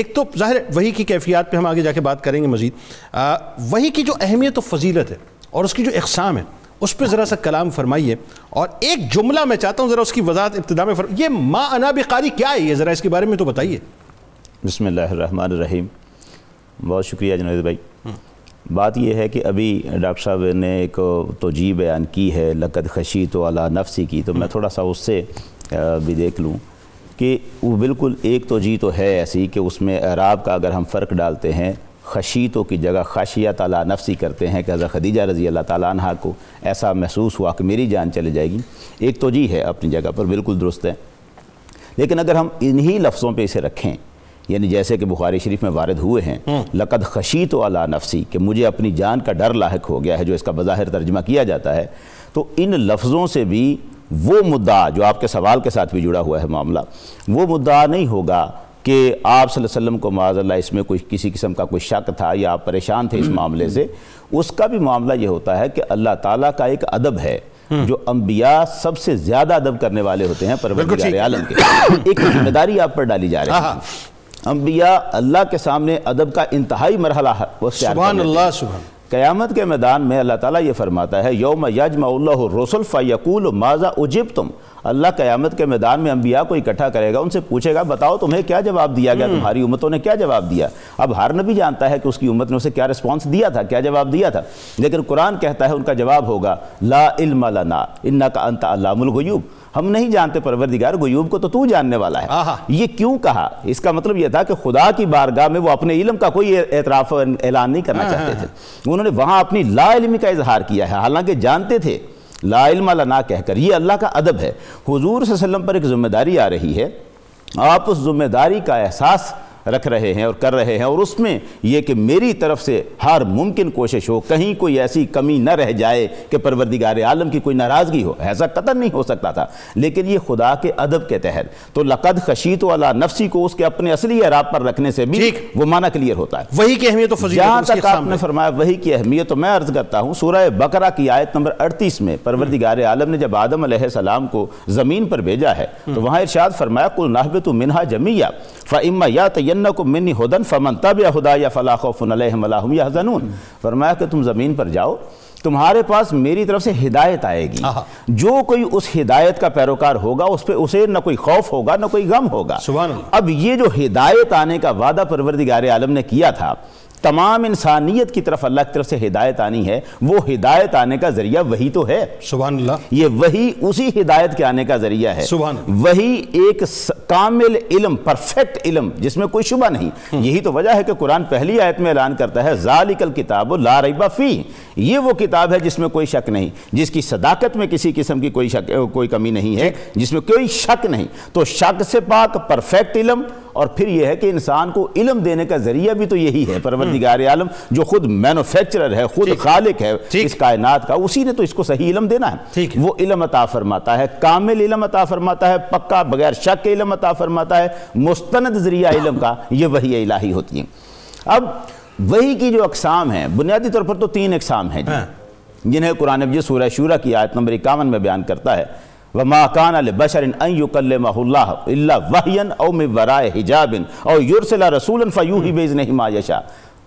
ایک تو ظاہر وہی کی کیفیات پہ ہم آگے جا کے بات کریں گے مزید۔ وہی کی جو اہمیت و فضیلت ہے اور اس کی جو اقسام ہے اس پہ ذرا سا کلام فرمائیے۔ اور ایک جملہ میں چاہتا ہوں ذرا اس کی وضاحت ابتدا میں فرمائیے یہ ما انا بقاری کیا ہے؟ یہ ذرا اس کے بارے میں تو بتائیے۔ بسم اللہ الرحمن الرحیم۔ بہت شکریہ جنید بھائی۔ بات یہ ہے کہ ابھی ڈاکٹر صاحب نے ایک توجیہ بیان کی ہے، لقد خشیت و علا نفسی کی، تو میں تھوڑا سا اس سے بھی دیکھ لوں۔ کہ وہ بالکل ایک تو جی تو ہے ایسی کہ اس میں اعراب کا اگر ہم فرق ڈالتے ہیں خشیتوں کی جگہ خاشیت تعالیٰ نفسی کرتے ہیں کہ حضرت خدیجہ رضی اللہ تعالیٰ عنہ کو ایسا محسوس ہوا کہ میری جان چلے جائے گی۔ ایک تو جی ہے اپنی جگہ پر بالکل درست ہے۔ لیکن اگر ہم انہی لفظوں پہ اسے رکھیں یعنی جیسے کہ بخاری شریف میں وارد ہوئے ہیں لقد خشیت و علا نفسی کہ مجھے اپنی جان کا ڈر لاحق ہو گیا ہے جو اس کا بظاہر ترجمہ کیا جاتا ہے تو ان لفظوں سے بھی وہ مدعا جو آپ کے سوال کے ساتھ بھی جڑا ہوا ہے معاملہ وہ مدعا نہیں ہوگا کہ آپ صلی اللہ علیہ وسلم کو معاذ اللہ اس میں کوئی کسی قسم کا کوئی شک تھا یا آپ پریشان تھے اس معاملے سے اس کا بھی معاملہ یہ ہوتا ہے کہ اللہ تعالیٰ کا ایک ادب ہے جو انبیاء سب سے زیادہ ادب کرنے والے ہوتے ہیں پروردگار عالم کے ایک ذمہ داری آپ پر ڈالی جا رہی ہے۔ انبیاء اللہ کے سامنے ادب کا انتہائی مرحلہ سبحان اللہ سبحان قیامت کے میدان میں اللہ تعالیٰ یہ فرماتا ہے یوم یجمع اللہ الرسل فیقول ماذا اجبتم؟ اللہ قیامت کے میدان میں انبیاء کو اکٹھا کرے گا ان سے پوچھے گا بتاؤ تمہیں کیا جواب دیا گیا؟ تمہاری امتوں نے کیا جواب دیا؟ اب ہر نبی جانتا ہے کہ اس کی امت نے اسے کیا رسپانس دیا تھا کیا جواب دیا تھا۔ لیکن قرآن کہتا ہے ان کا جواب ہوگا لا علم لنا انکا انت علام الغیوب ہم نہیں جانتے پروردگار غیوب کو تو تو جاننے والا ہے۔ یہ کیوں کہا؟ اس کا مطلب یہ تھا کہ خدا کی بارگاہ میں وہ اپنے علم کا کوئی اعتراف اعلان نہیں کرنا چاہتے تھے۔ انہوں نے وہاں اپنی لا علمی کا اظہار کیا ہے۔ حالانکہ جانتے تھے لا علم لنا کہہ کر یہ اللہ کا ادب ہے۔ حضور صلی اللہ علیہ وسلم پر ایک ذمہ داری آ رہی ہے۔ آپ اس ذمہ داری کا احساس رکھ رہے ہیں اور کر رہے ہیں اور اس میں یہ کہ میری طرف سے ہر ممکن کوشش ہو کہیں کوئی ایسی کمی نہ رہ جائے کہ پروردگار عالم کی کوئی ناراضگی ہو ایسا قطر نہیں ہو سکتا تھا۔ لیکن یہ خدا کے ادب کے تحت تو لقد خشیت والا نفسی کو اس کے اپنے اصلی عراب پر رکھنے سے بھی وہ معنی کلیئر ہوتا ہے۔ وہی کی اہمیت و فضیلت جہاں تک آپ نے فرمایا وہی کی اہمیت تو میں عرض کرتا ہوں سورہ بقرہ کی آیت نمبر اڑتیس میں پروردگار عالم نے جب آدم علیہ السلام کو زمین پر بھیجا ہے تو وہاں ارشاد فرمایا کل نحبت منہا جمیہ فَإِمَّا يَاتَيَنَّكُم مِّنِّي ہدن فمن تبع یا فلا خوف علیہم ولا هم يحزنون۔ فرمایا کہ تم زمین پر جاؤ تمہارے پاس میری طرف سے ہدایت آئے گی۔ جو کوئی اس ہدایت کا پیروکار ہوگا اس پہ اسے نہ کوئی خوف ہوگا نہ کوئی غم ہوگا۔ اب یہ جو ہدایت آنے کا وعدہ پروردگار عالم نے کیا تھا تمام انسانیت کی طرف اللہ کی طرف سے ہدایت آنی ہے وہ ہدایت آنے کا ذریعہ وہی تو ہے۔ سبحان اللہ۔ یہ وہی اسی ہدایت کے آنے کا ذریعہ ہے۔ سبحان وہی ایک کامل علم پرفیکٹ علم جس میں کوئی شبہ نہیں۔ یہی تو وجہ ہے کہ قرآن پہلی آیت میں اعلان کرتا ہے ذالک الکتاب لا ریب فی۔ یہ وہ کتاب ہے جس میں کوئی شک نہیں جس کی صداقت میں کسی قسم کی کوئی شک کوئی کمی نہیں ہے جس میں کوئی شک نہیں۔ تو شک سے پاک پرفیکٹ علم۔ اور پھر یہ ہے کہ انسان کو علم دینے کا ذریعہ بھی تو یہی ہے پروردگار عالم جو خود مینوفیکچرر ہے خود خالق ہے اس کائنات کا اسی نے تو اس کو صحیح علم دینا ہے۔ وہ علم عطا فرماتا ہے کامل علم عطا فرماتا ہے پکا بغیر شک کے علم عطا فرماتا ہے مستند ذریعہ علم کا یہ وحی الہی ہوتی ہیں۔ اب وہی کی جو اقسام ہیں بنیادی طور پر تو تین اقسام ہیں جی۔ ہاں۔ جنہیں قرآن مجید سورہ شورہ کی آیت نمبر اکاون میں بیان کرتا ہے۔ وَمَا كَانَ لِبَشَرٍ أَن يُكَلِّمَهُ اللَّهُ إِلَّا وَحْيًا أَوْ مِن وَرَائِ حِجَابٍ أَوْ يُرْسِلَ رَسُولًا فَيُوحِي بِإِذْنِهِ مَا يَشَاءُ۔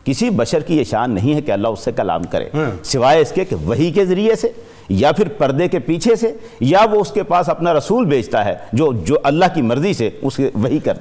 کسی بشر کی یہ شان نہیں ہے کہ اللہ اس سے کلام کرے ہاں۔ سوائے اس کے کہ وحی کے ذریعے سے یا پھر پردے کے پیچھے سے یا وہ اس کے پاس اپنا رسول بیچتا ہے جو جو اللہ کی مرضی سے اس وحی کرتا